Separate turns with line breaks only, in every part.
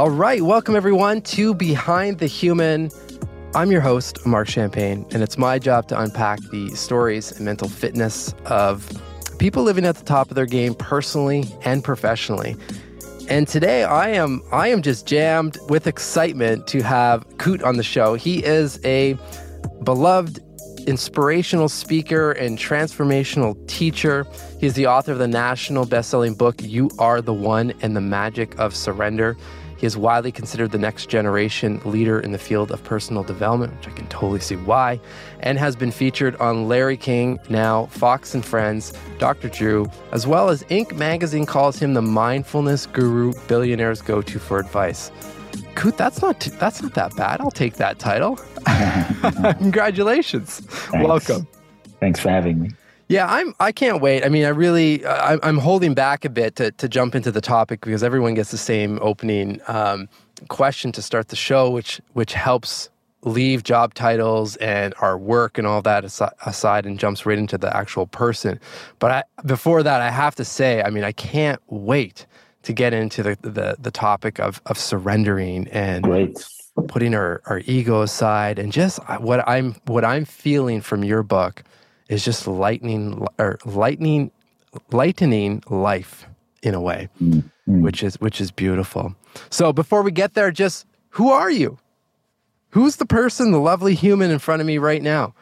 All right, welcome everyone to Behind the Human. I'm your host, Mark Champagne, and it's my job to unpack the stories and mental fitness of people living at the top of their game personally and professionally. And today I am I am just jammed with excitement to have Kute on the show. He is a beloved inspirational speaker and transformational teacher. He's the author of the national best-selling book You Are the One and the Magic of Surrender. He is widely considered the next generation leader in the field of personal development, which I can totally see why, and has been featured on Larry King, now Fox and Friends, Dr. Drew, as well as Inc. magazine calls him the mindfulness guru billionaires go to for advice. Kute, that's not too, that's not that bad. I'll take that title. Congratulations.
Thanks.
Welcome.
Thanks for having me.
Yeah, I'm. I can't wait. I mean, I really, I, I'm holding back a bit to, to jump into the topic because everyone gets the same opening um, question to start the show, which which helps leave job titles and our work and all that asi- aside and jumps right into the actual person. But I, before that, I have to say, I mean, I can't wait to get into the the, the topic of of surrendering and
Great.
putting our, our ego aside and just what I'm what I'm feeling from your book is just lightning or lightning lightening life in a way
Mm, mm.
which is which is beautiful so before we get there just who are you who's the person the lovely human in front of me right now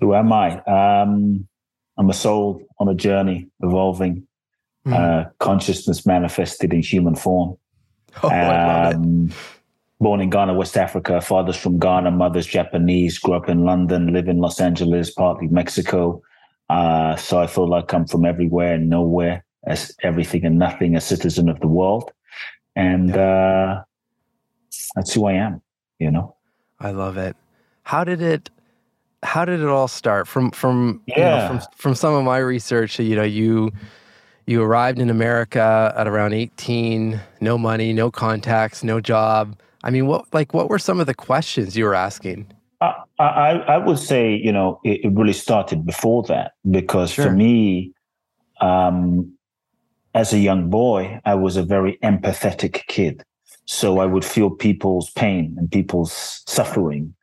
Who am I? Um, I'm a soul on a journey, evolving,
Hmm.
uh, consciousness manifested in human form.
oh i love it
Um, born in Ghana, West Africa. Father's from Ghana, mother's Japanese. Grew up in London, live in Los Angeles, partly Mexico. Uh, so I feel like I'm from everywhere and nowhere, as everything and nothing, a citizen of the world, and uh, that's who I am. You know.
i love it how did it how did it all start from from you know, from from some of my research you know you you arrived in america at around 18 no money no contacts no job i mean what like what were some of the questions you were asking
I, I, I would say, you know, it, it really started before that because
Sure.
for me, um, as a young boy, I was a very empathetic kid. So I would feel people's pain and people's suffering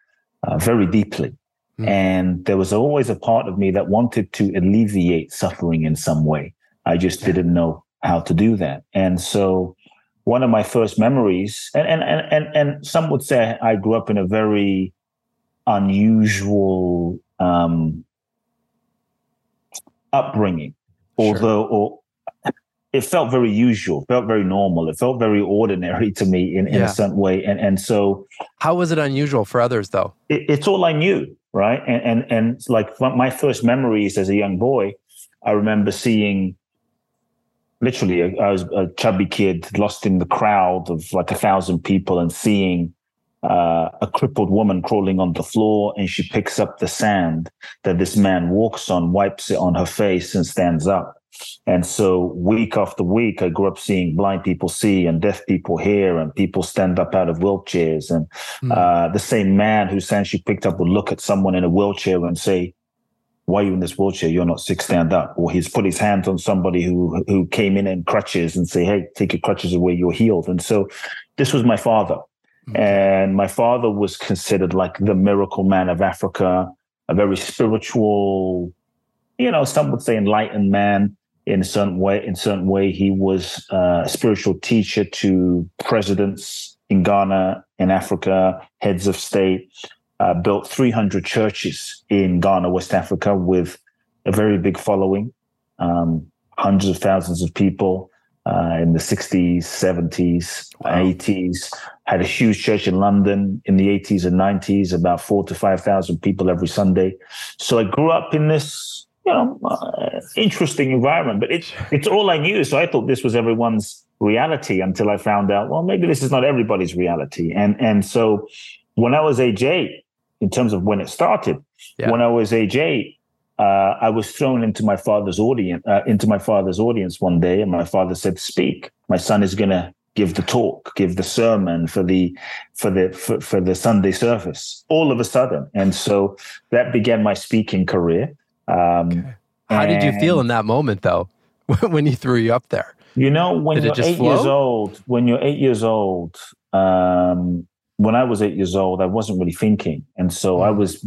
uh, very deeply.
Mm.
And there was always a part of me that wanted to alleviate suffering in some way. I just didn't know how to do that. And so one of my first memories, and, and, and, and, and some would say I grew up in a very unusual um, upbringing,
Sure.
although or it felt very usual, felt very normal, it felt very ordinary to me in, in
Yeah.
a certain way, and and so
how was it unusual for others though
it, it's all I knew, right? And and and like my first memories as a young boy, I remember seeing. Literally, I was a chubby kid lost in the crowd of like a thousand people and seeing uh, a crippled woman crawling on the floor and she picks up the sand that this man walks on, wipes it on her face, and stands up. And so, week after week, I grew up seeing blind people see and deaf people hear, and people stand up out of wheelchairs. And
Hmm.
uh, the same man who sand she picked up would look at someone in a wheelchair and say, why are you in this wheelchair? You're not sick, stand up. Or he's put his hands on somebody who who came in in crutches and say, Hey, take your crutches away, you're healed. And so this was my father. And my father was considered like the miracle man of Africa, a very spiritual, you know, some would say enlightened man in a certain way. In a certain way, he was uh, a spiritual teacher to presidents in Ghana, in Africa, heads of state. Uh, built 300 churches in Ghana, West Africa, with a very big following, um, hundreds of thousands of people uh, in the 60s, 70s,
Wow.
80s. Had a huge church in London in the 80s and 90s, about four to 5,000 people every Sunday. So I grew up in this, you know, uh, interesting environment, but it's, it's all I knew. So I thought this was everyone's reality until I found out, well, maybe this is not everybody's reality. And, and so when I was age eight, in terms of when it started,
Yeah.
when I was age eight, uh, I was thrown into my father's audience, uh, into my father's audience one day, and my father said, "Speak. My son is going to give the talk, give the sermon for the for the for, for the Sunday service." All of a sudden, and so that began my speaking career. Um,
How did you feel in that moment, though, when he threw you up there?
You know, when you're eight flow? years old, when you're eight years old, um, when I was eight years old, I wasn't really thinking. And so mm. I was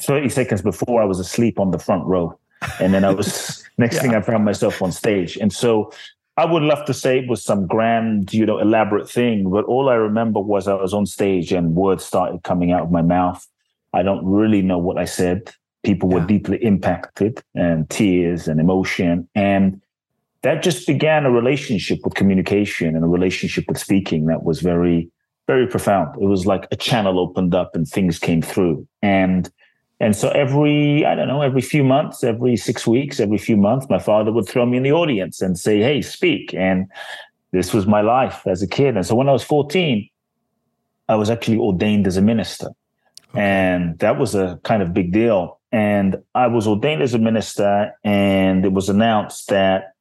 30 seconds before I was asleep on the front row. And then I was next yeah. thing I found myself on stage. And so I would love to say it was some grand, you know, elaborate thing, but all I remember was I was on stage and words started coming out of my mouth. I don't really know what I said. People were yeah. deeply impacted and tears and emotion. And that just began a relationship with communication and a relationship with speaking that was very, very profound. It was like a channel opened up and things came through. And and so every, I don't know, every few months, every six weeks, every few months, my father would throw me in the audience and say, Hey, speak. And this was my life as a kid. And so when I was 14, I was actually ordained as a minister. Okay. And that was a kind of big deal. And I was ordained as a minister, and it was announced that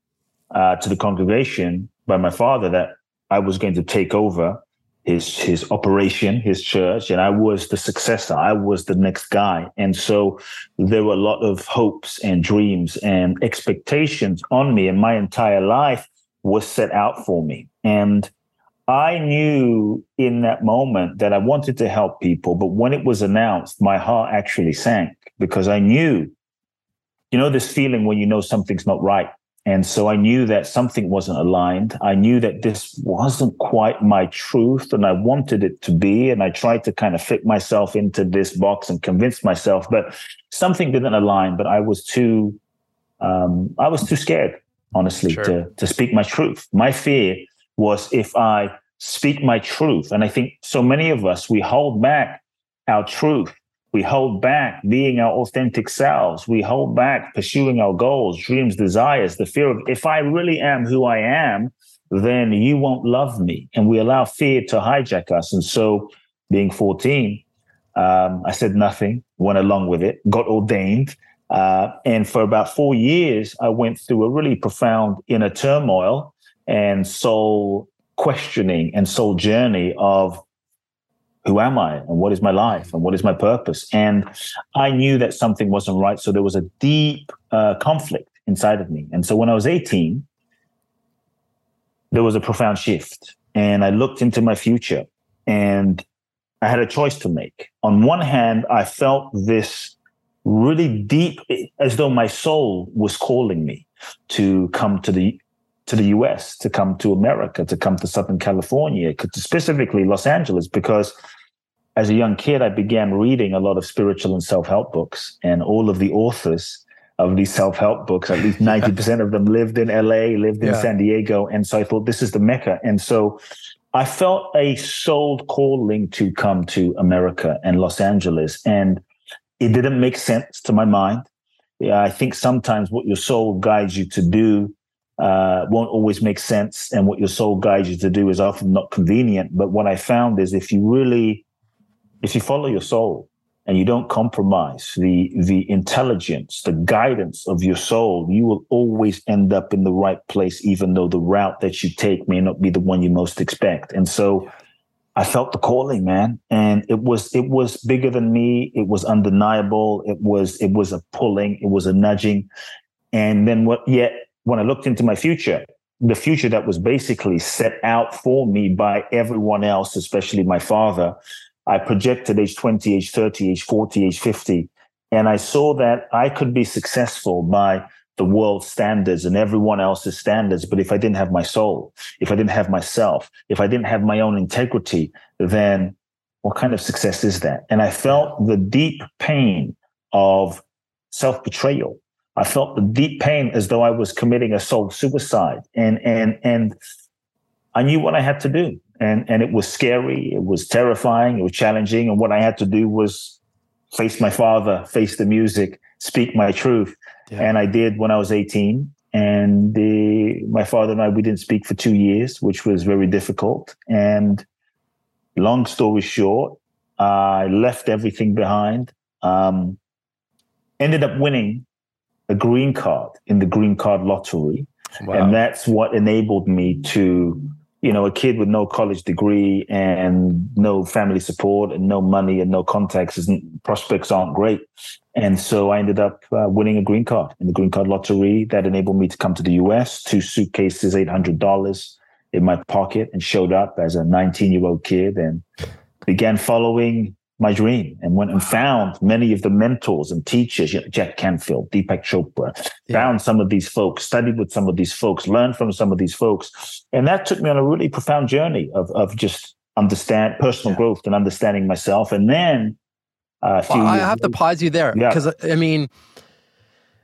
uh, to the congregation by my father that I was going to take over his his operation, his church, and I was the successor. I was the next guy, and so there were a lot of hopes and dreams and expectations on me, and my entire life was set out for me. And I knew in that moment that I wanted to help people, but when it was announced, my heart actually sank because I knew, you know, this feeling when you know something's not right and so I knew that something wasn't aligned. I knew that this wasn't quite my truth and I wanted it to be. And I tried to kind of fit myself into this box and convince myself, but something didn't align. But I was too, um, I was too scared, honestly, sure. to, to speak my truth. My fear was if I speak my truth, and I think so many of us, we hold back our truth we hold back being our authentic selves. We hold back pursuing our goals, dreams, desires, the fear of if I really am who I am, then you won't love me. And we allow fear to hijack us. And so, being 14, um, I said nothing, went along with it, got ordained. Uh, and for about four years, I went through a really profound inner turmoil and soul questioning and soul journey of who am I and what is my life and what is my purpose? And I knew that something wasn't right. So there was a deep uh, conflict inside of me. And so when I was 18, there was a profound shift. And I looked into my future and I had a choice to make. On one hand, I felt this really deep, as though my soul was calling me to come to the to the US, to come to America, to come to Southern California, specifically Los Angeles, because as a young kid, I began reading a lot of spiritual and self help books, and all of the authors of these self help books, at least 90% of them lived in LA, lived in yeah. San Diego. And so I thought this is the Mecca. And so I felt a soul calling to come to America and Los Angeles. And it didn't make sense to my mind. Yeah, I think sometimes what your soul guides you to do uh, won't always make sense. And what your soul guides you to do is often not convenient. But what I found is if you really if you follow your soul and you don't compromise the the intelligence, the guidance of your soul, you will always end up in the right place, even though the route that you take may not be the one you most expect. And so I felt the calling, man. And it was it was bigger than me. It was undeniable. It was it was a pulling, it was a nudging. And then what yet when I looked into my future, the future that was basically set out for me by everyone else, especially my father, I projected age 20, age 30, age 40, age 50. And I saw that I could be successful by the world standards and everyone else's standards. But if I didn't have my soul, if I didn't have myself, if I didn't have my own integrity, then what kind of success is that? And I felt the deep pain of self betrayal. I felt the deep pain as though I was committing a soul suicide. And, and, and I knew what I had to do and and it was scary it was terrifying it was challenging and what i had to do was face my father face the music speak my truth yeah. and i did when i was 18 and the, my father and i we didn't speak for two years which was very difficult and long story short i left everything behind um, ended up winning a green card in the green card lottery wow. and that's what enabled me to you know, a kid with no college degree and no family support and no money and no contacts isn't prospects aren't great. And so I ended up uh, winning a green card in the green card lottery that enabled me to come to the US, two suitcases, $800 in my pocket, and showed up as a 19 year old kid and began following my dream and went and found many of the mentors and teachers, you know, Jack Canfield, Deepak Chopra, yeah. found some of these folks, studied with some of these folks, learned from some of these folks. And that took me on a really profound journey of, of just understand personal yeah. growth and understanding myself. And then
uh, well, I have to pause you there because yeah. I mean,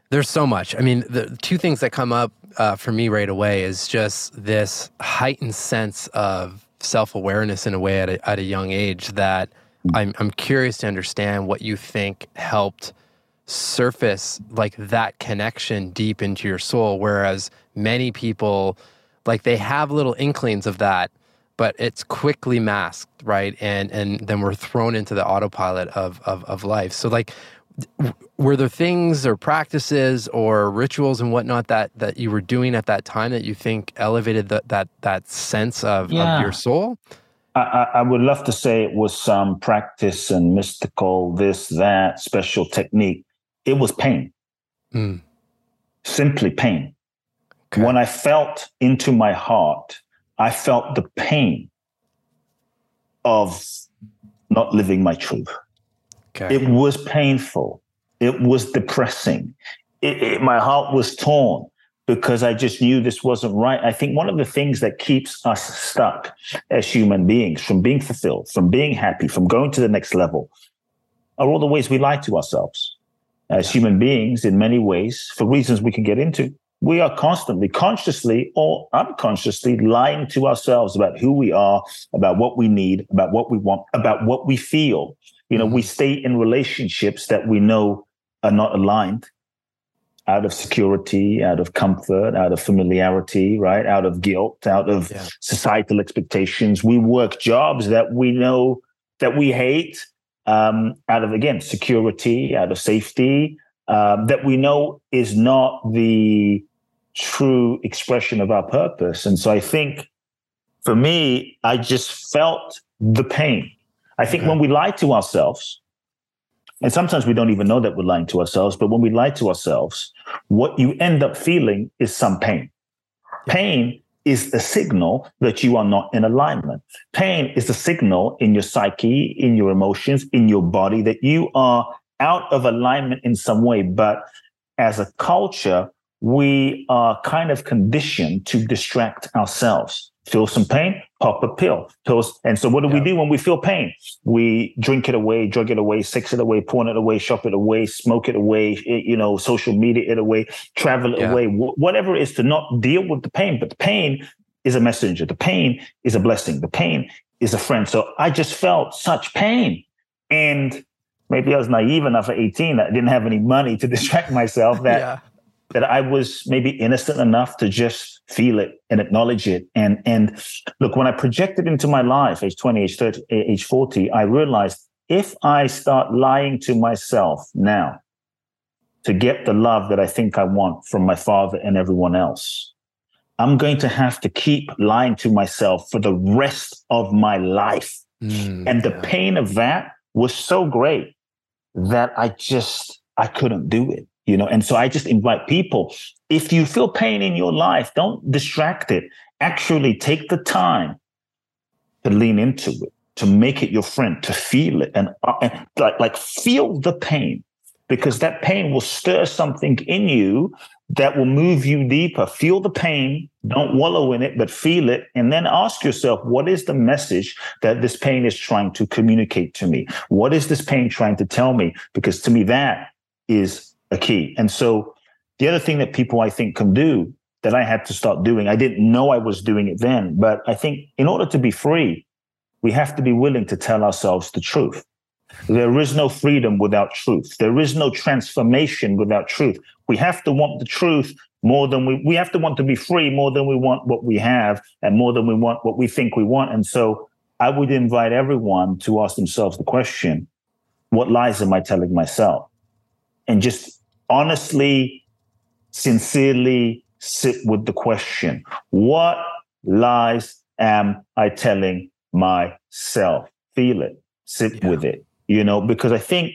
there's so much. I mean, the two things that come up uh, for me right away is just this heightened sense of self awareness in a way at a, at a young age that I'm I'm curious to understand what you think helped surface like that connection deep into your soul whereas many people like they have little inklings of that but it's quickly masked right? And and then we're thrown into the autopilot of of, of life. So like were there things or practices or rituals and whatnot that that you were doing at that time that you think elevated the, that that sense of, yeah. of your soul
I, I, would love to say it was some practice and mystical, this, that, special technique. It was pain. Mm. Simply pain. Okay. When I felt into my heart, I felt the pain of not living my truth. Okay. It was painful. It was depressing. It, it, my heart was torn because I just knew this wasn't right. I think one of the things that keeps us stuck as human beings from being fulfilled, from being happy, from going to the next level are all the ways we lie to ourselves. As human beings, in many ways, for reasons we can get into, we are constantly, consciously or unconsciously lying to ourselves about who we are, about what we need, about what we want, about what we feel. You know, we mm-hmm. stay in relationships that we know are not aligned out of security, out of comfort, out of familiarity, right? Out of guilt, out of yeah. societal expectations. We work jobs that we know that we hate, um, out of again security, out of safety, um, that we know is not the true expression of our purpose. And so I think for me, I just felt the pain. I think okay. when we lie to ourselves, and sometimes we don't even know that we're lying to ourselves, but when we lie to ourselves, what you end up feeling is some pain. Pain is a signal that you are not in alignment. Pain is a signal in your psyche, in your emotions, in your body that you are out of alignment in some way. But as a culture, we are kind of conditioned to distract ourselves feel some pain, pop a pill. Pills. And so what do yeah. we do when we feel pain? We drink it away, drug it away, sex it away, porn it away, shop it away, smoke it away, eh, you know, social media it away, travel it yeah. away, whatever it is to not deal with the pain. But the pain is a messenger. The pain is a blessing. The pain is a friend. So I just felt such pain. And maybe I was naive enough at 18 that I didn't have any money to distract myself that yeah that I was maybe innocent enough to just feel it and acknowledge it. And and look, when I projected into my life, age 20, age 30, age 40, I realized if I start lying to myself now to get the love that I think I want from my father and everyone else, I'm going to have to keep lying to myself for the rest of my life. Mm, and the yeah. pain of that was so great that I just I couldn't do it you know and so i just invite people if you feel pain in your life don't distract it. Actually take the time to lean into it to make it your friend to feel it and, uh, and like like feel the pain because that pain will stir something in you that will move you deeper. Feel the pain don't wallow in it but feel it and then ask yourself what is the message that this pain is trying to communicate to me? What is this pain trying to tell me? Because to me that is a key. And so the other thing that people I think can do that I had to start doing, I didn't know I was doing it then, but I think in order to be free, we have to be willing to tell ourselves the truth. There is no freedom without truth. There is no transformation without truth. We have to want the truth more than we, we have to want to be free more than we want what we have and more than we want what we think we want. And so I would invite everyone to ask themselves the question, what lies am I telling myself? And just honestly, sincerely sit with the question What lies am I telling myself? Feel it, sit yeah. with it, you know, because I think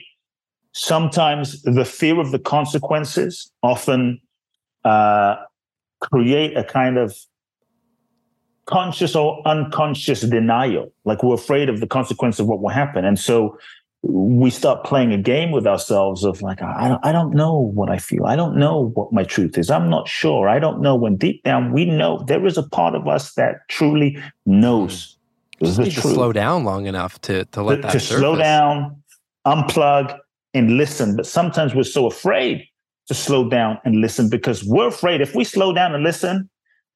sometimes the fear of the consequences often uh, create a kind of conscious or unconscious denial. Like we're afraid of the consequence of what will happen. And so we start playing a game with ourselves of like, I don't, I don't know what I feel. I don't know what my truth is. I'm not sure. I don't know when deep down we know there is a part of us that truly knows. Mm-hmm.
You just need truth. to slow down long enough to, to let to, that
to slow down, unplug and listen. But sometimes we're so afraid to slow down and listen because we're afraid if we slow down and listen,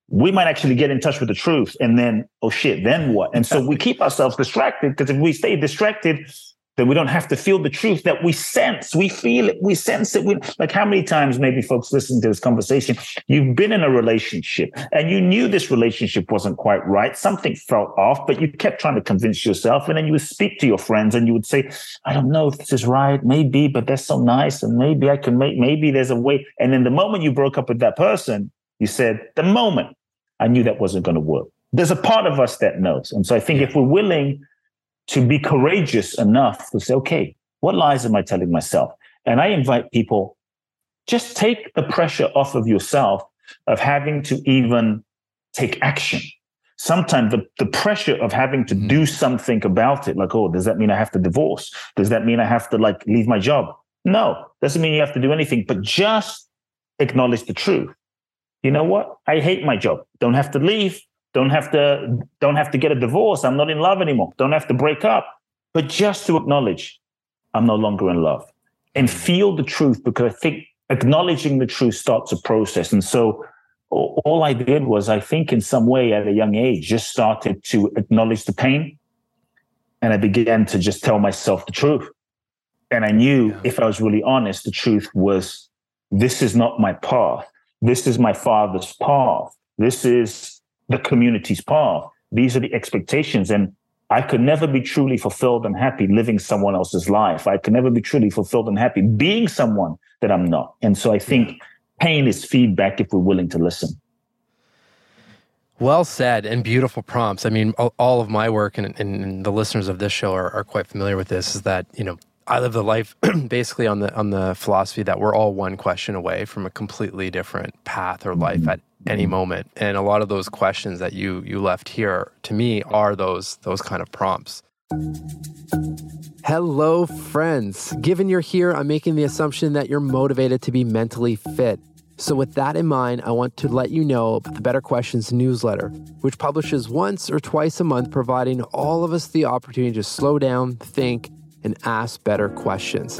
we might actually get in touch with the truth and then, oh shit, then what? And so we keep ourselves distracted because if we stay distracted, then we don't have to feel the truth that we sense. We feel it. We sense it. We, like how many times maybe folks listen to this conversation, you've been in a relationship and you knew this relationship wasn't quite right. Something felt off, but you kept trying to convince yourself. And then you would speak to your friends and you would say, I don't know if this is right. Maybe, but that's so nice. And maybe I can make, maybe there's a way. And then the moment you broke up with that person, you said, the moment I knew that wasn't going to work. There's a part of us that knows. And so I think if we're willing to be courageous enough to say, okay, what lies am I telling myself? And I invite people just take the pressure off of yourself of having to even take action. Sometimes the, the pressure of having to mm-hmm. do something about it, like, oh, does that mean I have to divorce? Does that mean I have to like leave my job? No, doesn't mean you have to do anything, but just acknowledge the truth. You know what? I hate my job. Don't have to leave don't have to don't have to get a divorce. I'm not in love anymore. Don't have to break up. But just to acknowledge i'm no longer in love and mm. feel the truth because i think acknowledging the truth starts a process. And so all i did was i think in some way at a young age just started to acknowledge the pain and i began to just tell myself the truth. And i knew yeah. if i was really honest the truth was this is not my path. This is my father's path. This is the community's path. These are the expectations. And I could never be truly fulfilled and happy living someone else's life. I could never be truly fulfilled and happy being someone that I'm not. And so I think pain is feedback if we're willing to listen.
Well said and beautiful prompts. I mean, all of my work and, and the listeners of this show are, are, quite familiar with this. Is that you know I live the life basically on the on the philosophy that we're all one question away from a completely different path or life mm-hmm. at any mm-hmm. moment. And a lot of those questions that you you left here to me are those those kind of prompts. Hello friends. Given you're here, I'm making the assumption that you're motivated to be mentally fit. So with that in mind, I want to let you know about the Better Questions newsletter, which publishes once or twice a month providing all of us the opportunity to slow down, think, and ask better questions.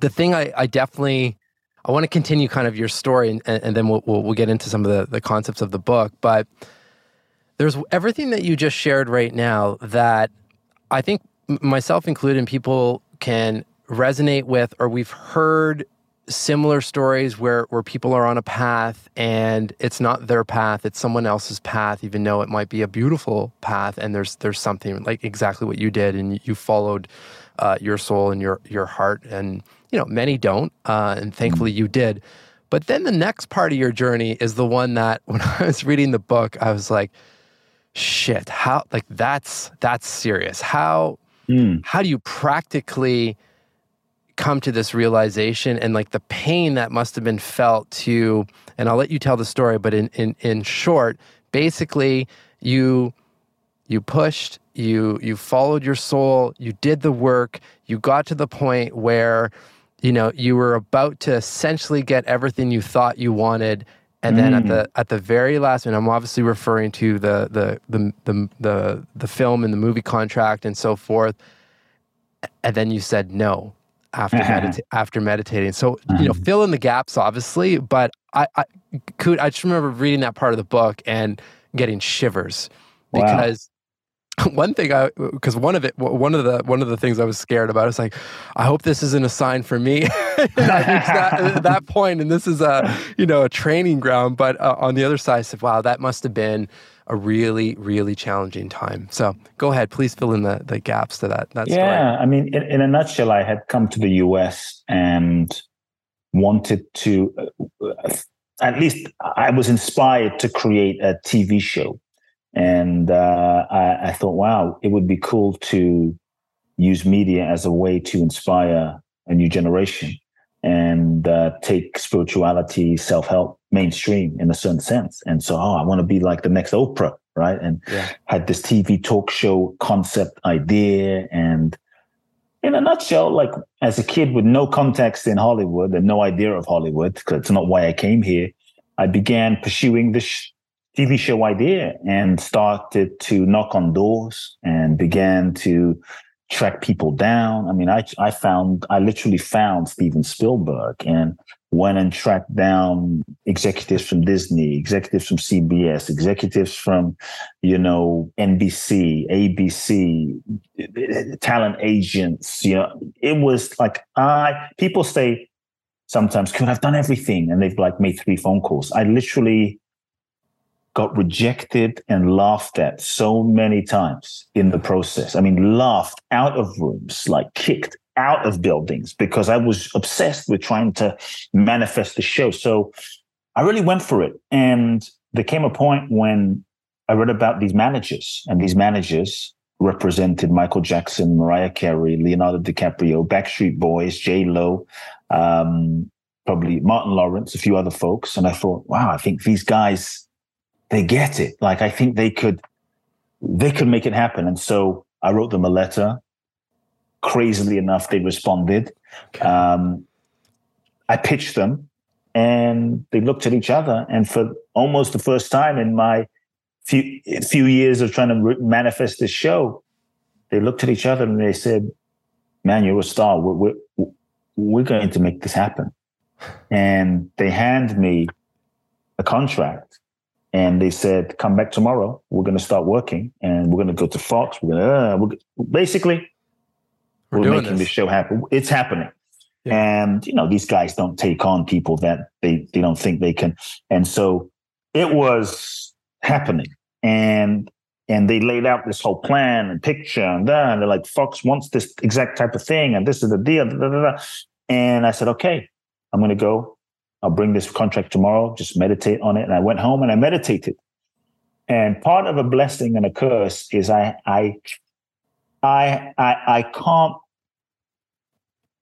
The thing I, I definitely I want to continue kind of your story and, and then we'll, we'll, we'll get into some of the, the concepts of the book. But there's everything that you just shared right now that I think myself included and people can resonate with or we've heard similar stories where where people are on a path and it's not their path it's someone else's path even though it might be a beautiful path and there's there's something like exactly what you did and you followed uh, your soul and your your heart and you know many don't uh, and thankfully you did. But then the next part of your journey is the one that when i was reading the book i was like shit how like that's that's serious. How mm. how do you practically come to this realization and like the pain that must have been felt to and I'll let you tell the story but in in in short basically you you pushed you you followed your soul you did the work you got to the point where you know you were about to essentially get everything you thought you wanted and then mm. at the mm. at the very last minute i'm obviously referring to the the the the the, the film and the movie contract and so forth and then you said no after uh-huh. medita- after meditating. So uh-huh. you know, uh-huh. fill in the gaps, obviously. But I, I could I just remember reading that part of the book and getting shivers wow. because one thing I because one of it one of the one of the things I was scared about is like I hope this isn't a sign for me. That, that point and this is a you know a training ground but uh, on the other side I said wow that must have been a really really challenging time. So go ahead please fill in the the gaps to that that
yeah story. I mean in, in a nutshell I had come to the US and wanted to uh, at least I was inspired to create a TV show and uh, I, I, thought, wow, it would be cool to use media as a way to inspire a new generation and uh, take spirituality, self help mainstream in a certain sense. And so, oh, I want to be like the next Oprah, right? And yeah. had this TV talk show concept idea. And in a nutshell, like as a kid with no context in Hollywood and no idea of Hollywood, because it's not why I came here, I began pursuing this TV show idea and started to knock on doors and began to track people down. I mean, I, I found, I literally found Steven Spielberg and went and tracked down executives from Disney, executives from CBS, executives from, you know, NBC, ABC, talent agents. You know, it was like I, people say sometimes, could I've done everything? And they've like made three phone calls. I literally got rejected and laughed at so many times in the process. I mean, laughed out of rooms, like kicked out of buildings because I was obsessed with trying to manifest the show. So I really went for it. And there came a point when I read about these managers, and these managers represented Michael Jackson, Mariah Carey, Leonardo DiCaprio, Backstreet Boys, J Lo, um, probably Martin Lawrence, a few other folks. And I thought, wow, I think these guys they get it. Like I think they could they could make it happen. And so I wrote them a letter. Crazily enough, they responded. Okay. Um, I pitched them and they looked at each other. And for almost the first time in my few, few years of trying to manifest this show, they looked at each other and they said, Man, you're a star. We're, we're, we're going to make this happen. And they hand me a contract and they said, "Come back tomorrow. We're going to start working, and we're going to go to Fox. We're going to uh, basically we're, we're making this. this show happen. It's happening." Yeah. And you know these guys don't take on people that they they don't think they can, and so it was happening, and and they laid out this whole plan and picture, and, uh, and they're like, Fox wants this exact type of thing, and this is the deal. Da, da, da. And I said, okay, I'm going to go I'll bring this contract tomorrow, just meditate on it. And I went home and I meditated. And part of a blessing and a curse is I I I I, I can't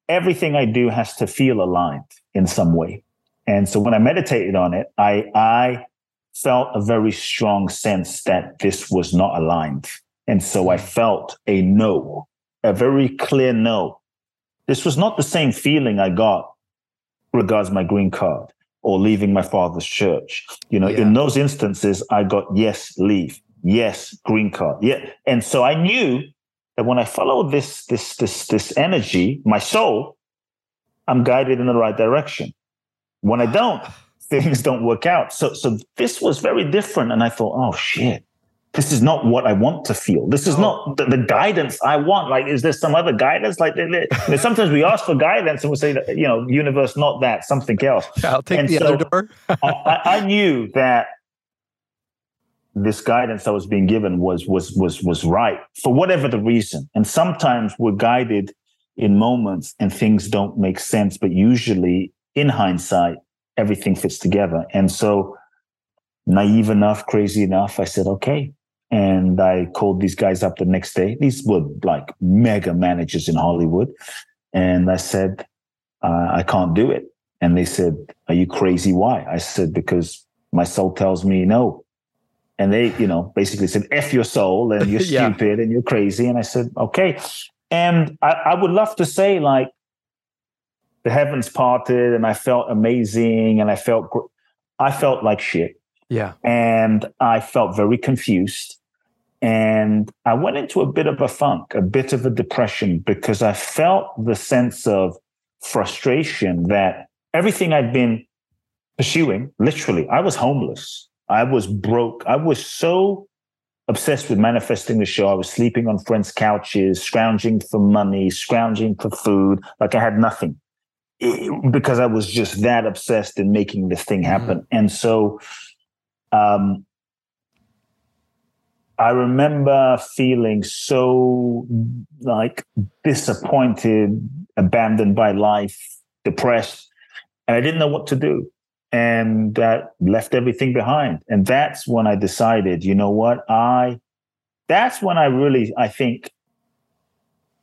everything I do has to feel aligned in some way. And so when I meditated on it, I I felt a very strong sense that this was not aligned. And so I felt a no, a very clear no. This was not the same feeling I got regards my green card or leaving my father's church. You know, yeah. in those instances, I got yes, leave, yes, green card, yeah. And so I knew that when I follow this, this, this, this energy, my soul, I'm guided in the right direction. When I don't, ah. things don't work out. So, so this was very different. And I thought, oh shit, this is not what I want to feel. This is not the, the, guidance I want. Like, is there some other guidance? Like, sometimes we ask for guidance and we say that, you know, universe, not that, something else.
I'll take and the so other door.
I, I, knew that this guidance that was being given was was was was right for whatever the reason. And sometimes we're guided in moments and things don't make sense, but usually in hindsight, everything fits together. And so naive enough, crazy enough, I said, okay, and I called these guys up the next day. These were like mega managers in Hollywood. And I said, uh, I can't do it. And they said, Are you crazy? Why? I said, Because my soul tells me no. And they, you know, basically said, F your soul and you're yeah. stupid and you're crazy. And I said, Okay. And I, I would love to say, like, the heavens parted and I felt amazing and I felt, I felt like shit.
Yeah.
And I felt very confused. And I went into a bit of a funk, a bit of a depression, because I felt the sense of frustration that everything I'd been pursuing, literally, I was homeless. I was broke. I was so obsessed with manifesting the show. I was sleeping on friends' couches, scrounging for money, scrounging for food, like I had nothing it, because I was just that obsessed in making this thing happen. Mm-hmm. And so, um, I remember feeling so like disappointed, abandoned by life, depressed, and I didn't know what to do. And that left everything behind. And that's when I decided, you know what? I, that's when I really, I think,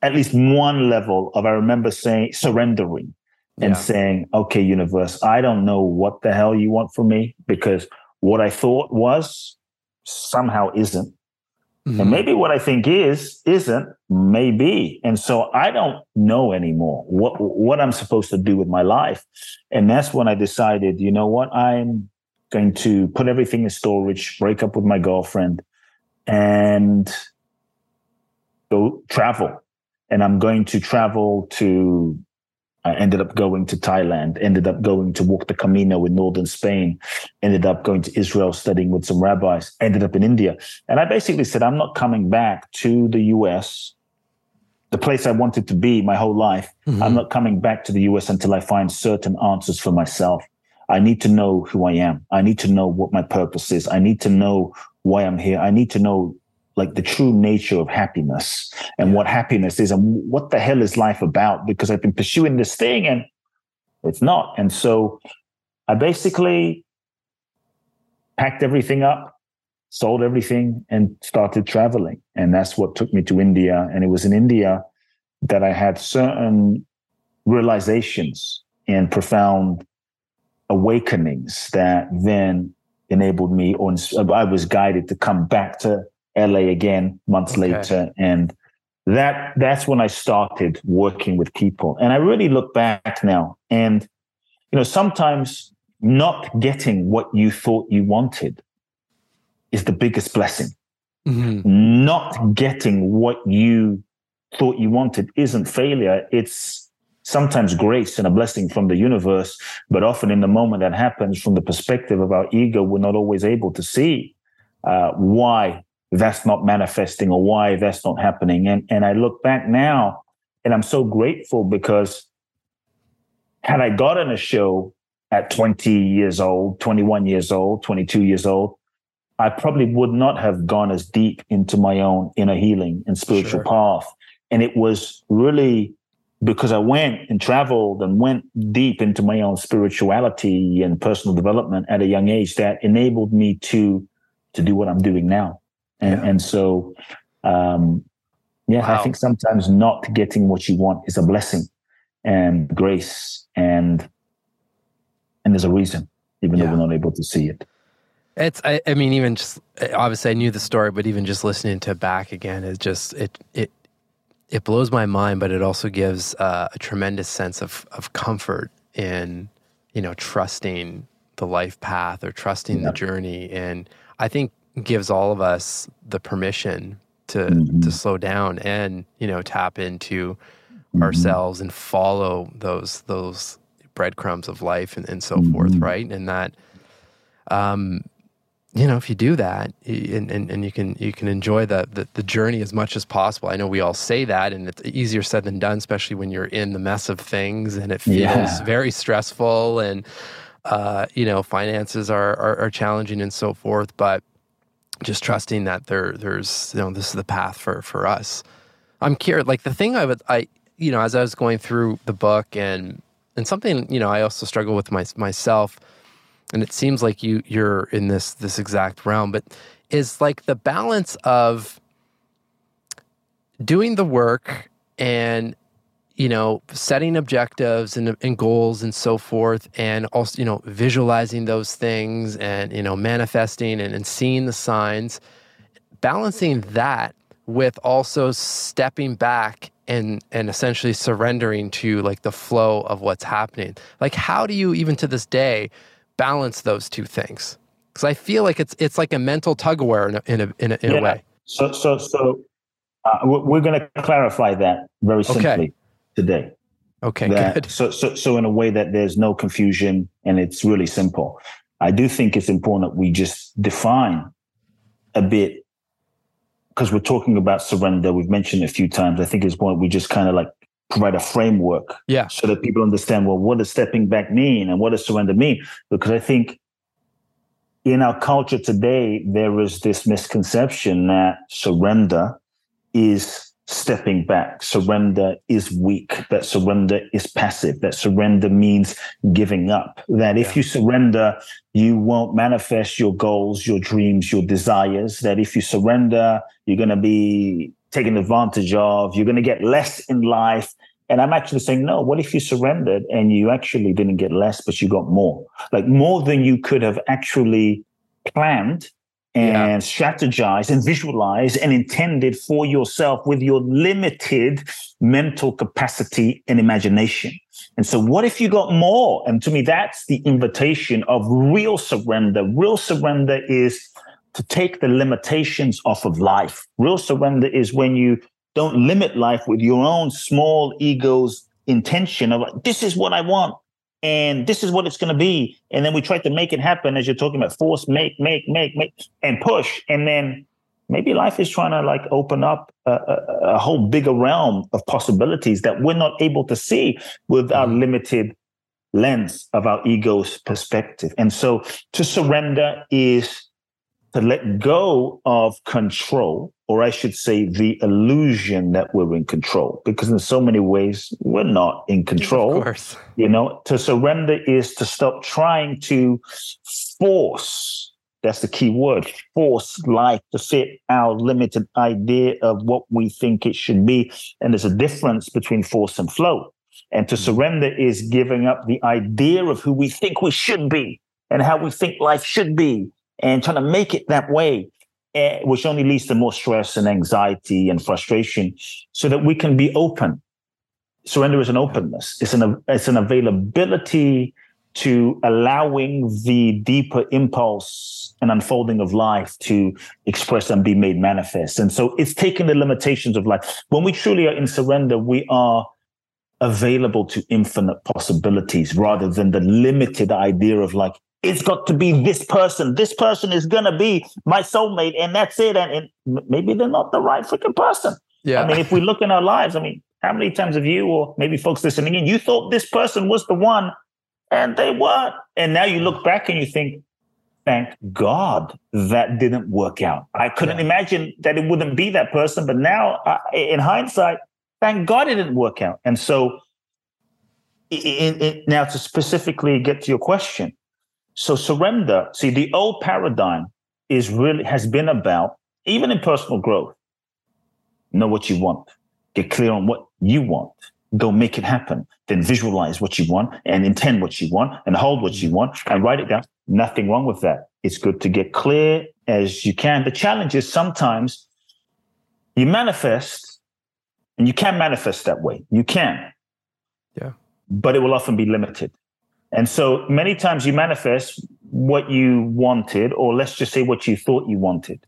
at least one level of, I remember saying, surrendering and yeah. saying, okay, universe, I don't know what the hell you want from me because what I thought was somehow isn't. Mm-hmm. And maybe what I think is isn't, maybe. And so I don't know anymore what what I'm supposed to do with my life. And that's when I decided, you know what, I'm going to put everything in storage, break up with my girlfriend, and go travel. And I'm going to travel to I ended up going to Thailand, ended up going to walk the Camino in northern Spain, ended up going to Israel studying with some rabbis, ended up in India. And I basically said, I'm not coming back to the US, the place I wanted to be my whole life. Mm-hmm. I'm not coming back to the US until I find certain answers for myself. I need to know who I am. I need to know what my purpose is. I need to know why I'm here. I need to know like the true nature of happiness and what happiness is and what the hell is life about because I've been pursuing this thing and it's not. And so I basically packed everything up, sold everything, and started traveling. And that's what took me to India. And it was in India that I had certain realizations and profound awakenings that then enabled me or I was guided to come back to LA again months okay. later. And that that's when I started working with people. And I really look back now and you know, sometimes not getting what you thought you wanted is the biggest blessing. Mm-hmm. Not getting what you thought you wanted isn't failure. It's sometimes grace and a blessing from the universe, but often in the moment that happens from the perspective of our ego, we're not always able to see uh, why that's not manifesting or why that's not happening. And and I look back now and I'm so grateful because had I gotten a show at 20 years old, 21 years old, 22 years old, I probably would not have gone as deep into my own inner healing and spiritual sure. path. And it was really because I went and traveled and went deep into my own spirituality and personal development at a young age that enabled me to to do what I'm doing now. And, yeah. and so, um, yeah, wow. I think sometimes not getting what you want is a blessing and grace and and there's a reason, even yeah. though we're not able to see it.
It's, I, I, mean, even just obviously I knew the story, but even just listening to it back again is just it it it blows my mind, but it also gives uh, a tremendous sense of of comfort in you know trusting the life path or trusting yeah. the journey. And I think gives all of us the permission to mm-hmm. to slow down and you know tap into mm-hmm. ourselves and follow those those breadcrumbs of life and, and so mm-hmm. forth right and that um you know if you do that and, and, and you can you can enjoy the, the, the journey as much as possible i know we all say that and it's easier said than done especially when you're in the mess of things and it feels yeah. very stressful and uh, you know finances are, are, are challenging and so forth but just trusting that there there's you know this is the path for for us. I'm curious like the thing i would i you know as i was going through the book and and something you know i also struggle with my, myself and it seems like you you're in this this exact realm but is like the balance of doing the work and you know, setting objectives and, and goals and so forth, and also, you know, visualizing those things and, you know, manifesting and, and seeing the signs, balancing that with also stepping back and and essentially surrendering to like the flow of what's happening. Like how do you even to this day balance those two things? Because I feel like it's it's like a mental tug of war in a in a, in a, in yeah. a way.
So so so uh, we're going to clarify that very simply. Okay today.
Okay,
that,
good.
So, so, so in a way that there's no confusion and it's really simple. I do think it's important that we just define a bit because we're talking about surrender, we've mentioned it a few times. I think it's one we just kind of like provide a framework
yeah.
so that people understand well what does stepping back mean and what does surrender mean because i think in our culture today there is this misconception that surrender is stepping back surrender is weak that surrender is passive that surrender means giving up that if you surrender you won't manifest your goals your dreams your desires that if you surrender you're going to be taken advantage of. You're going to get less in life. And I'm actually saying, no, what if you surrendered and you actually didn't get less, but you got more? Like more than you could have actually planned and yeah. strategized and visualize and intended for yourself with your limited mental capacity and imagination. And so, what if you got more? And to me, that's the invitation of real surrender. Real surrender is to take the limitations off of life. Real surrender is when you don't limit life with your own small ego's intention of this is what I want and this is what it's going to be. And then we try to make it happen as you're talking about force, make, make, make, make, and push. And then maybe life is trying to like open up a, a, a whole bigger realm of possibilities that we're not able to see with our mm-hmm. limited lens of our ego's perspective. And so to surrender is to let go of control, or I should say, the illusion that we're in control, because in so many ways we're not in control.
Of course.
You know, to surrender is to stop trying to force. That's the key word force life to fit our limited idea of what we think it should be. And there's a difference between force and flow. And to mm. surrender is giving up the idea of who we think we should be and how we think life should be and trying to make it that way, uh, which only leads to more stress and anxiety and frustration, so that we can be open. Surrender is an openness. It's an it's an availability to allowing the deeper impulse and unfolding of life to express and be made manifest. And so it's taking the limitations of life. When we truly are in surrender, we are available to infinite possibilities rather than the limited idea of like, it's got to be this person. This person is gonna be my soulmate, and that's it. And, and maybe they're not the right freaking person.
Yeah.
I mean, if we look in our lives, I mean, how many times have you or maybe folks listening in, you thought this person was the one, and they weren't. And now you look back and you think, thank God that didn't work out. I couldn't yeah. imagine that it wouldn't be that person, but now, uh, in hindsight, thank God it didn't work out. And so, in, in, now to specifically get to your question, so surrender, see, the old paradigm is really has been about, even in personal growth, know what you want, get clear on what you want, go make it happen, then visualize what you want and intend what you want and hold what you want and write it down. Nothing wrong with that. It's good to get clear as you can. The challenge is sometimes you manifest and you can manifest that way. You can.
Yeah.
But it will often be limited. And so many times you manifest what you wanted, or let's just say what you thought you wanted.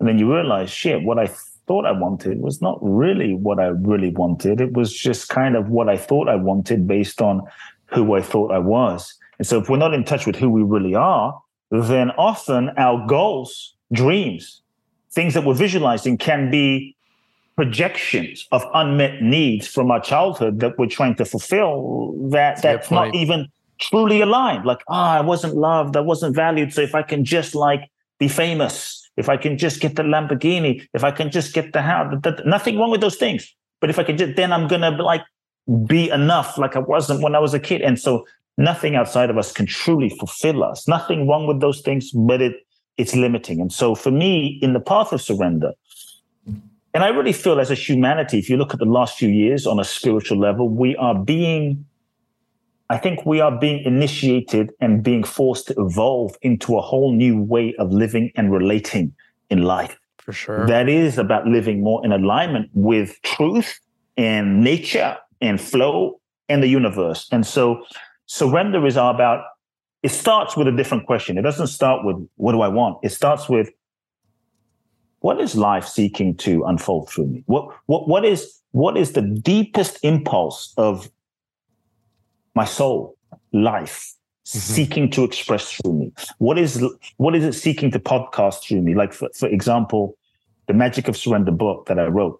And then you realize, shit, what I thought I wanted was not really what I really wanted. It was just kind of what I thought I wanted based on who I thought I was. And so if we're not in touch with who we really are, then often our goals, dreams, things that we're visualizing can be projections of unmet needs from our childhood that we're trying to fulfill that that's not even truly aligned. Like, ah, oh, I wasn't loved, I wasn't valued. So if I can just like be famous, if I can just get the Lamborghini, if I can just get the house, nothing wrong with those things. But if I can just, then I'm gonna like be enough, like I wasn't when I was a kid. And so nothing outside of us can truly fulfill us. Nothing wrong with those things, but it it's limiting. And so for me, in the path of surrender, and I really feel as a humanity, if you look at the last few years on a spiritual level, we are being I think we are being initiated and being forced to evolve into a whole new way of living and relating in life.
For sure.
That is about living more in alignment with truth and nature and flow and the universe. And so surrender is all about, it starts with a different question. It doesn't start with, what do I want? It starts with, what is life seeking to unfold through me? What, what, what is, what is the deepest impulse of my soul, life, mm-hmm. seeking to express through me? What is what is it seeking to podcast through me? Like for, for example, the Magic of Surrender book that I wrote,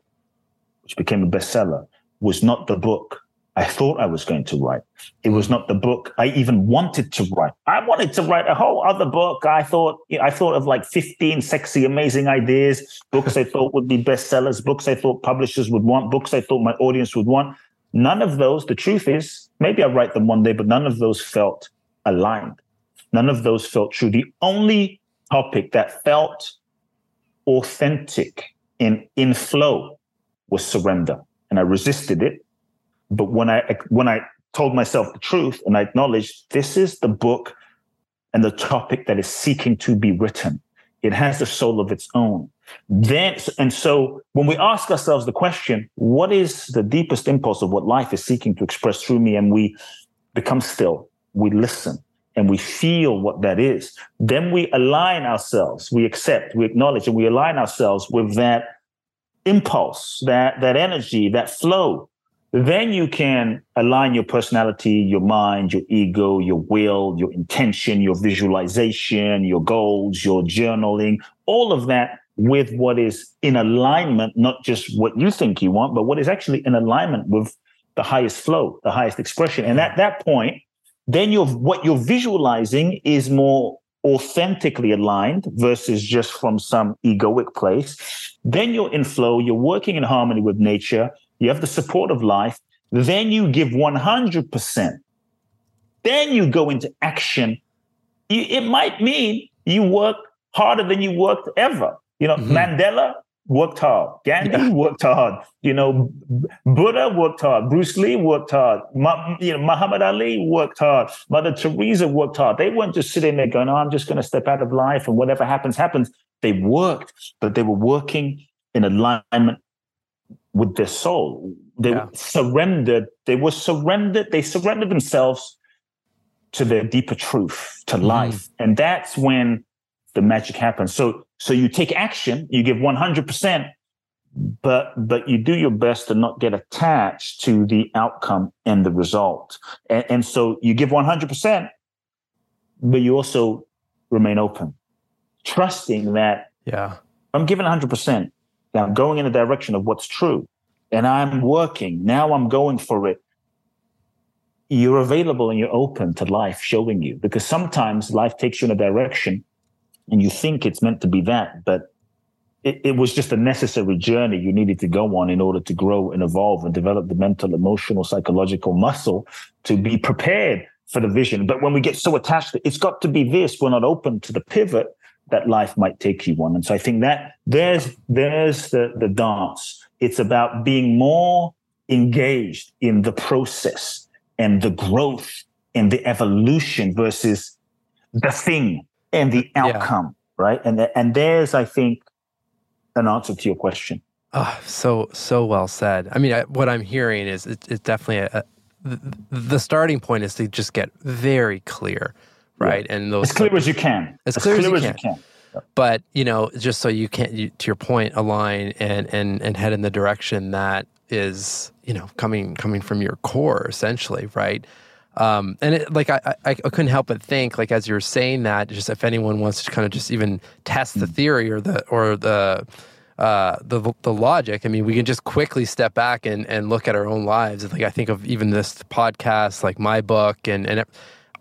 which became a bestseller, was not the book I thought I was going to write. It was not the book I even wanted to write. I wanted to write a whole other book. I thought I thought of like 15 sexy, amazing ideas, books I thought would be bestsellers, books I thought publishers would want, books I thought my audience would want. None of those, the truth is, maybe I'll write them one day, but none of those felt aligned. None of those felt true. The only topic that felt authentic and in flow was surrender. And I resisted it. But when I when I told myself the truth and I acknowledged this is the book and the topic that is seeking to be written. It has a soul of its own. Then and so when we ask ourselves the question, what is the deepest impulse of what life is seeking to express through me? And we become still, we listen, and we feel what that is, then we align ourselves, we accept, we acknowledge, and we align ourselves with that impulse, that that energy, that flow. Then you can align your personality, your mind, your ego, your will, your intention, your visualization, your goals, your journaling, all of that with what is in alignment, not just what you think you want, but what is actually in alignment with the highest flow, the highest expression. And at that point, then you're what you're visualizing is more authentically aligned versus just from some egoic place. Then you're in flow, you're working in harmony with nature, you have the support of life. Then you give 100%. Then you go into action. It might mean you work harder than you worked ever. You know, mm-hmm. Mandela worked hard. Gandhi yeah. worked hard. You know, Buddha worked hard. Bruce Lee worked hard. Ma, you know, Muhammad Ali worked hard. Mother Teresa worked hard. They weren't just sitting there going, "Oh, I'm just going to step out of life and whatever happens, happens." They worked, but they were working in alignment with their soul. They yeah. surrendered. They were surrendered. They surrendered themselves to their deeper truth, to mm-hmm. life, and that's when the magic happens. So so you take action, you give 100%, but but you do your best to not get attached to the outcome and the result. And, and so you give 100%, but you also remain open, trusting that
yeah,
I'm giving 100%. I'm going in the direction of what's true and I'm working. Now I'm going for it. You're available and you're open to life showing you because sometimes life takes you in a direction and you think it's meant to be that, but it, it, was just a necessary journey you needed to go on in order to grow and evolve and develop the mental, emotional, psychological muscle to be prepared for the vision. But when we get so attached, to, it's got to be this. We're not open to the pivot that life might take you on. And so I think that there's there's the the dance. It's about being more engaged in the process and the growth and the evolution versus the thing and the outcome, yeah. right? And and there's, I think, an answer to your question.
Oh, so so well said. I mean, I, what I'm hearing is it, it's definitely a, a, the, the starting point is to just get very clear, right?
Yeah. And those as clear like, as you can,
as, as clear, clear, as, you, as can. you can. But you know, just so you can't, you, to your point, align and and and head in the direction that is you know coming coming from your core, essentially, right? Um, and it, like I, I, I, couldn't help but think, like as you were saying that, just if anyone wants to kind of just even test the hmm. theory or the or the uh, the the logic, I mean, we can just quickly step back and and look at our own lives. Like I think of even this podcast, like my book, and and. It,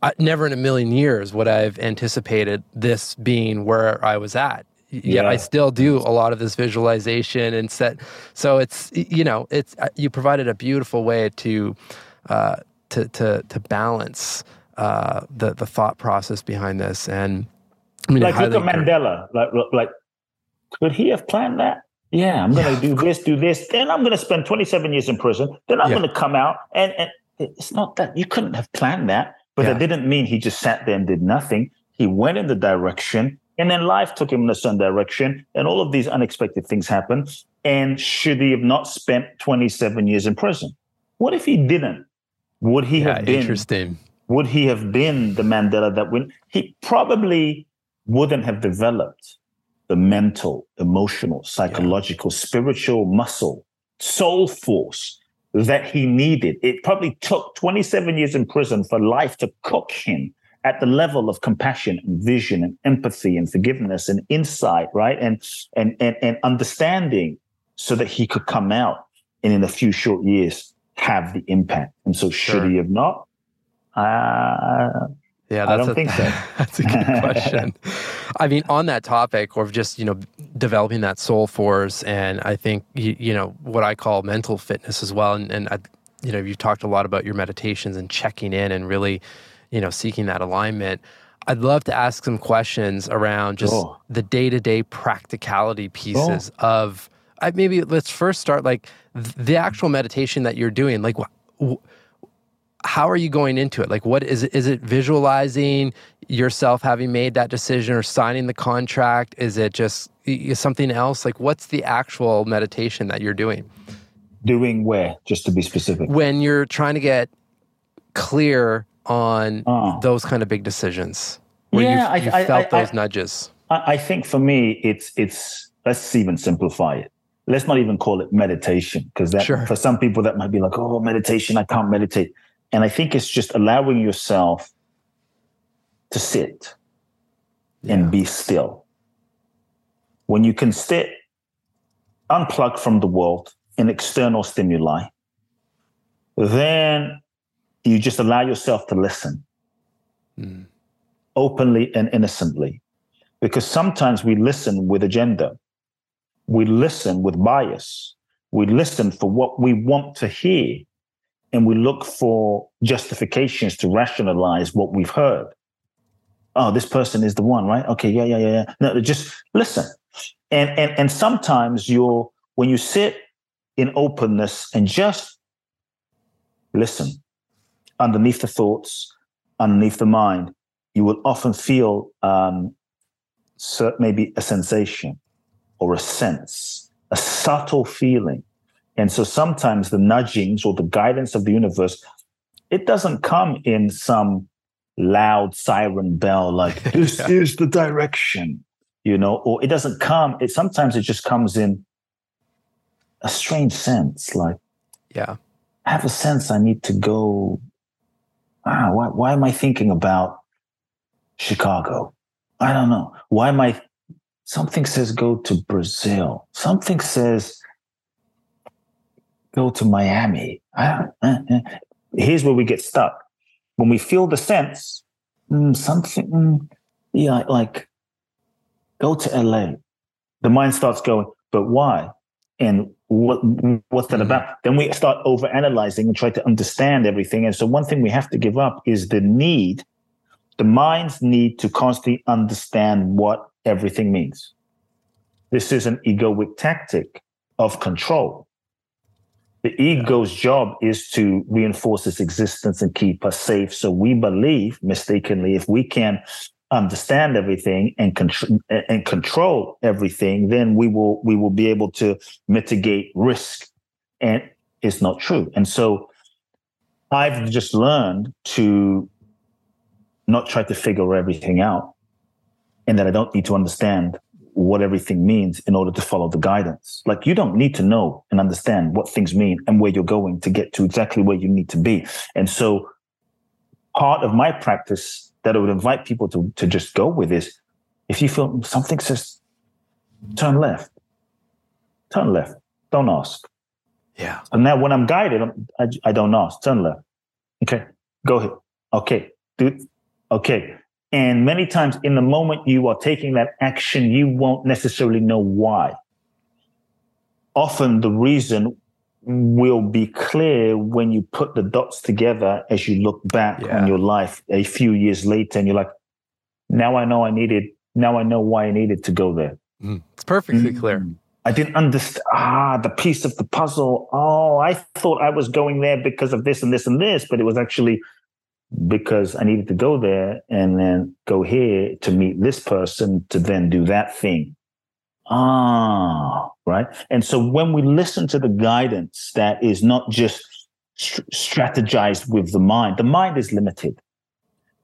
I, never in a million years would I've anticipated this being where I was at. Yet yeah. I still do a lot of this visualization and set. So it's you know it's uh, you provided a beautiful way to uh, to to to balance uh, the the thought process behind this. And
I mean, like look at Mandela. Like like could he have planned that? Yeah, I'm going to yeah. do this, do this. Then I'm going to spend 27 years in prison. Then I'm yeah. going to come out, and, and it's not that you couldn't have planned that, but yeah. that didn't mean he just sat there and did nothing. He went in the direction, and then life took him in a certain direction, and all of these unexpected things happened. And should he have not spent 27 years in prison? What if he didn't? Would he yeah, have been
interesting?
Would he have been the Mandela that when he probably wouldn't have developed the mental, emotional, psychological, yeah. spiritual muscle, soul force that he needed. It probably took 27 years in prison for life to cook him at the level of compassion and vision and empathy and forgiveness and insight, right? And and and, and understanding so that he could come out and in a few short years have the impact. And so should sure. he have not? Uh,
yeah, I don't a, think so. that's a good question. I mean, on that topic of just you know developing that soul force, and I think you, you know what I call mental fitness as well. And, and I, you know, you've talked a lot about your meditations and checking in and really, you know, seeking that alignment. I'd love to ask some questions around just oh. the day to day practicality pieces oh. of. I, maybe let's first start like the actual meditation that you're doing. Like, wh- how are you going into it? Like, what is it? Is it visualizing yourself having made that decision or signing the contract? Is it just something else? Like, what's the actual meditation that you're doing?
Doing where? Just to be specific.
When you're trying to get clear on oh. those kind of big decisions, where yeah, you, you I, felt I, I, those nudges.
I think for me, it's it's let's even simplify it let's not even call it meditation because that sure. for some people that might be like oh meditation i can't meditate and I think it's just allowing yourself to sit yeah. and be still. When you can sit, unplug from the world and external stimuli, then you just allow yourself to listen mm. openly and innocently. Because sometimes we listen with agenda, we listen with bias, we listen for what we want to hear and we look for justifications to rationalize what we've heard. Oh, this person is the one, right? Okay, yeah, yeah, yeah, yeah. No, just listen. And and and sometimes you're when you sit in openness and just listen underneath the thoughts, underneath the mind, you will often feel um, maybe a sensation or a sense, a subtle feeling and so sometimes the nudgings or the guidance of the universe, it doesn't come in some loud siren bell like this yeah. is the direction, you know, or it doesn't come. It sometimes it just comes in a strange sense, like
yeah,
I have a sense I need to go. Ah, why, why am I thinking about Chicago? I don't know. Why am I? Something says go to Brazil. Something says go to Miami. Uh, uh, here's where we get stuck. When we feel the sense, mm, something, mm, yeah, like go to LA. The mind starts going, but why? And what what's that mm-hmm. about? Then we start over analyzing and try to understand everything. And so one thing we have to give up is the need, the mind's need to constantly understand what everything means. This is an egoic tactic of control. The ego's job is to reinforce its existence and keep us safe. So we believe mistakenly if we can understand everything and control and control everything, then we will we will be able to mitigate risk. And it's not true. And so I've just learned to not try to figure everything out and that I don't need to understand what everything means in order to follow the guidance. Like you don't need to know and understand what things mean and where you're going to get to exactly where you need to be. And so part of my practice that I would invite people to, to just go with is if you feel something says turn left, turn left, don't ask.
Yeah.
And now when I'm guided, I, I don't ask, turn left. Okay, go ahead. Okay, dude. Okay, and many times in the moment you are taking that action, you won't necessarily know why. Often the reason will be clear when you put the dots together as you look back yeah. on your life a few years later and you're like, now I know I needed, now I know why I needed to go there.
Mm, it's perfectly mm clear.
I didn't understand. Ah, the piece of the puzzle. Oh, I thought I was going there because of this and this and this, but it was actually because I needed to go there and then go here to meet this person to then do that thing. Ah, right. And so when we listen to the guidance that is not just st- strategized with the mind, the mind is limited.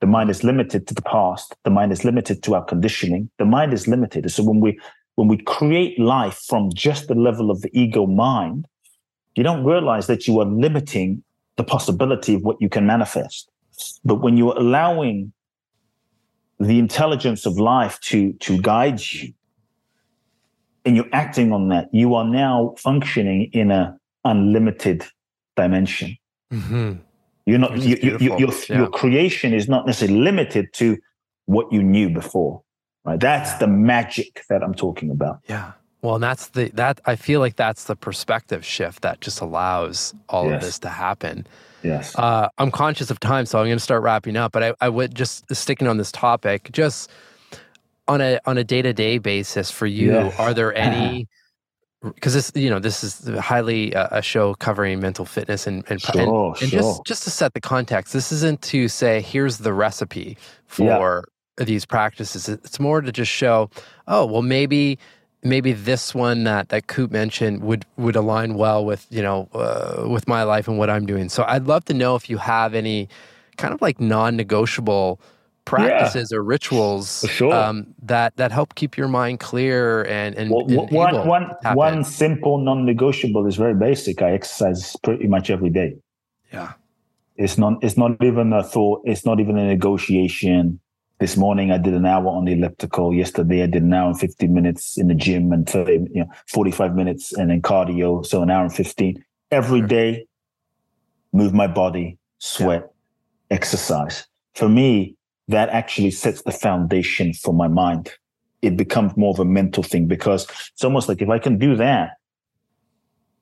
The mind is limited to the past. The mind is limited to our conditioning. The mind is limited. So when we when we create life from just the level of the ego mind, you don't realize that you are limiting the possibility of what you can manifest. But when you're allowing the intelligence of life to to guide you and you're acting on that you are now functioning in a unlimited dimension mm-hmm. you're not you, you, you, your, yeah. your creation is not necessarily limited to what you knew before right that's yeah. the magic that i'm talking about
yeah well, and that's the that I feel like that's the perspective shift that just allows all yes. of this to happen.
Yes.
Uh, I'm conscious of time, so I'm going to start wrapping up. But I, I would just sticking on this topic, just on a on a day to day basis for you. Yes. Are there any? Because this, you know, this is highly uh, a show covering mental fitness and and,
sure,
and,
and
sure. just just to set the context. This isn't to say here's the recipe for yeah. these practices. It's more to just show, oh, well, maybe maybe this one that that Kute mentioned would would align well with you know uh, with my life and what I'm doing. So I'd love to know if you have any kind of like non-negotiable practices yeah, or rituals
sure. um,
that that help keep your mind clear and and, well, and
one one one simple non-negotiable is very basic. I exercise pretty much every day.
Yeah,
it's not it's not even a thought. It's not even a negotiation. This morning I did an hour on the elliptical. Yesterday I did an hour and 15 minutes in the gym and 30, you know, 45 minutes and then cardio. So an hour and 15 every day. Move my body, sweat, yeah. exercise. For me, that actually sets the foundation for my mind. It becomes more of a mental thing because it's almost like if I can do that,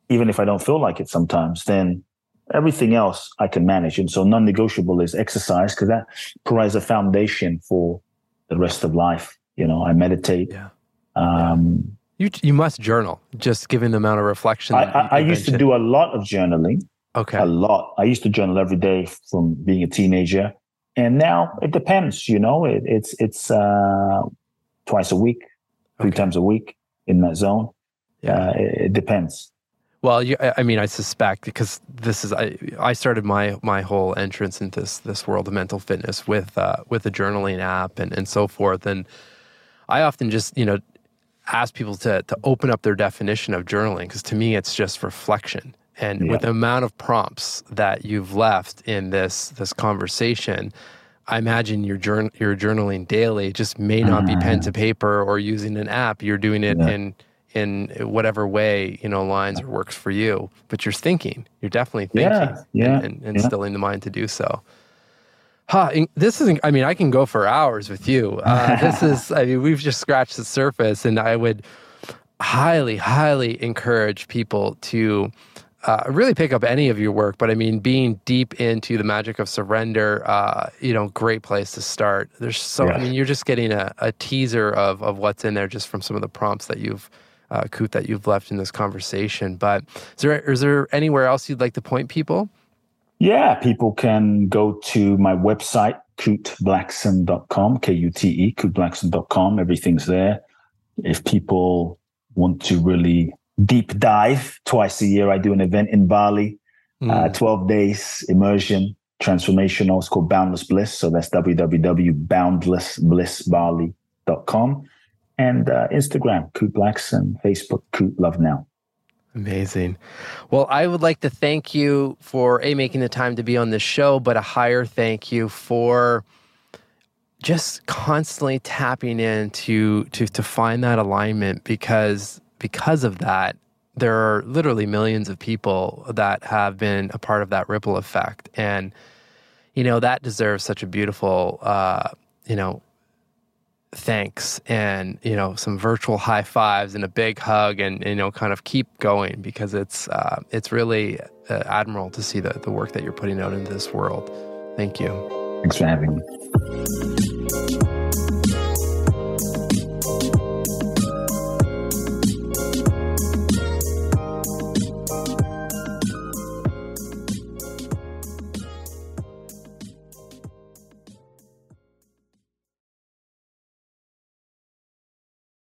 even if I don't feel like it sometimes, then Everything else I can manage. And so non negotiable is exercise because that provides a foundation for the rest of life. You know, I meditate.
Yeah. Um. You, you must journal, just given the amount of reflection.
I, I, I used to do a lot of journaling.
Okay.
A lot. I used to journal every day from being a teenager. And now it depends, you know, it, it's, it's, uh, twice a week, three okay. times a week in that zone. Yeah. Uh, it, it depends.
Well, you, I mean, I suspect because this is I, I started my my whole entrance into this this world of mental fitness with uh, with a journaling app and and so forth, and I often just you know ask people to to open up their definition of journaling because to me it's just reflection. And yeah. with the amount of prompts that you've left in this this conversation, I imagine you're, journal, you're journaling daily. Just may not be pen to paper or using an app. You're doing it yeah. in in whatever way you know lines or works for you but you're thinking you're definitely thinking
yeah, yeah,
and, and, and yeah. still in the mind to do so huh, this is i mean i can go for hours with you uh, this is i mean we've just scratched the surface and i would highly highly encourage people to uh, really pick up any of your work, but I mean, being deep into the magic of surrender, uh, you know, great place to start. There's so, I mean, you're just getting a, a teaser of, of what's in there just from some of the prompts that you've uh, Kute, that you've left in this conversation. But is there is there anywhere else you'd like to point people?
Yeah, people can go to my website, kuteblackson.com, K U T E, kuteblackson.com. Everything's there. If people want to really deep dive, twice a year, I do an event in Bali, mm. uh, 12 days immersion, transformational. It's called Boundless Bliss. So that's www.boundlessblissbali.com and uh, Instagram, Kute Blackson, Facebook, Kute Love Now.
Amazing. Well, I would like to thank you for a making the time to be on this show, but a higher thank you for just constantly tapping in to to to find that alignment because because of that there are literally millions of people that have been a part of that ripple effect and you know that deserves such a beautiful uh, you know thanks and you know some virtual high fives and a big hug and you know kind of keep going because it's uh, it's really uh, admirable to see the, the work that you're putting out into this world. Thank you.
Thanks for having me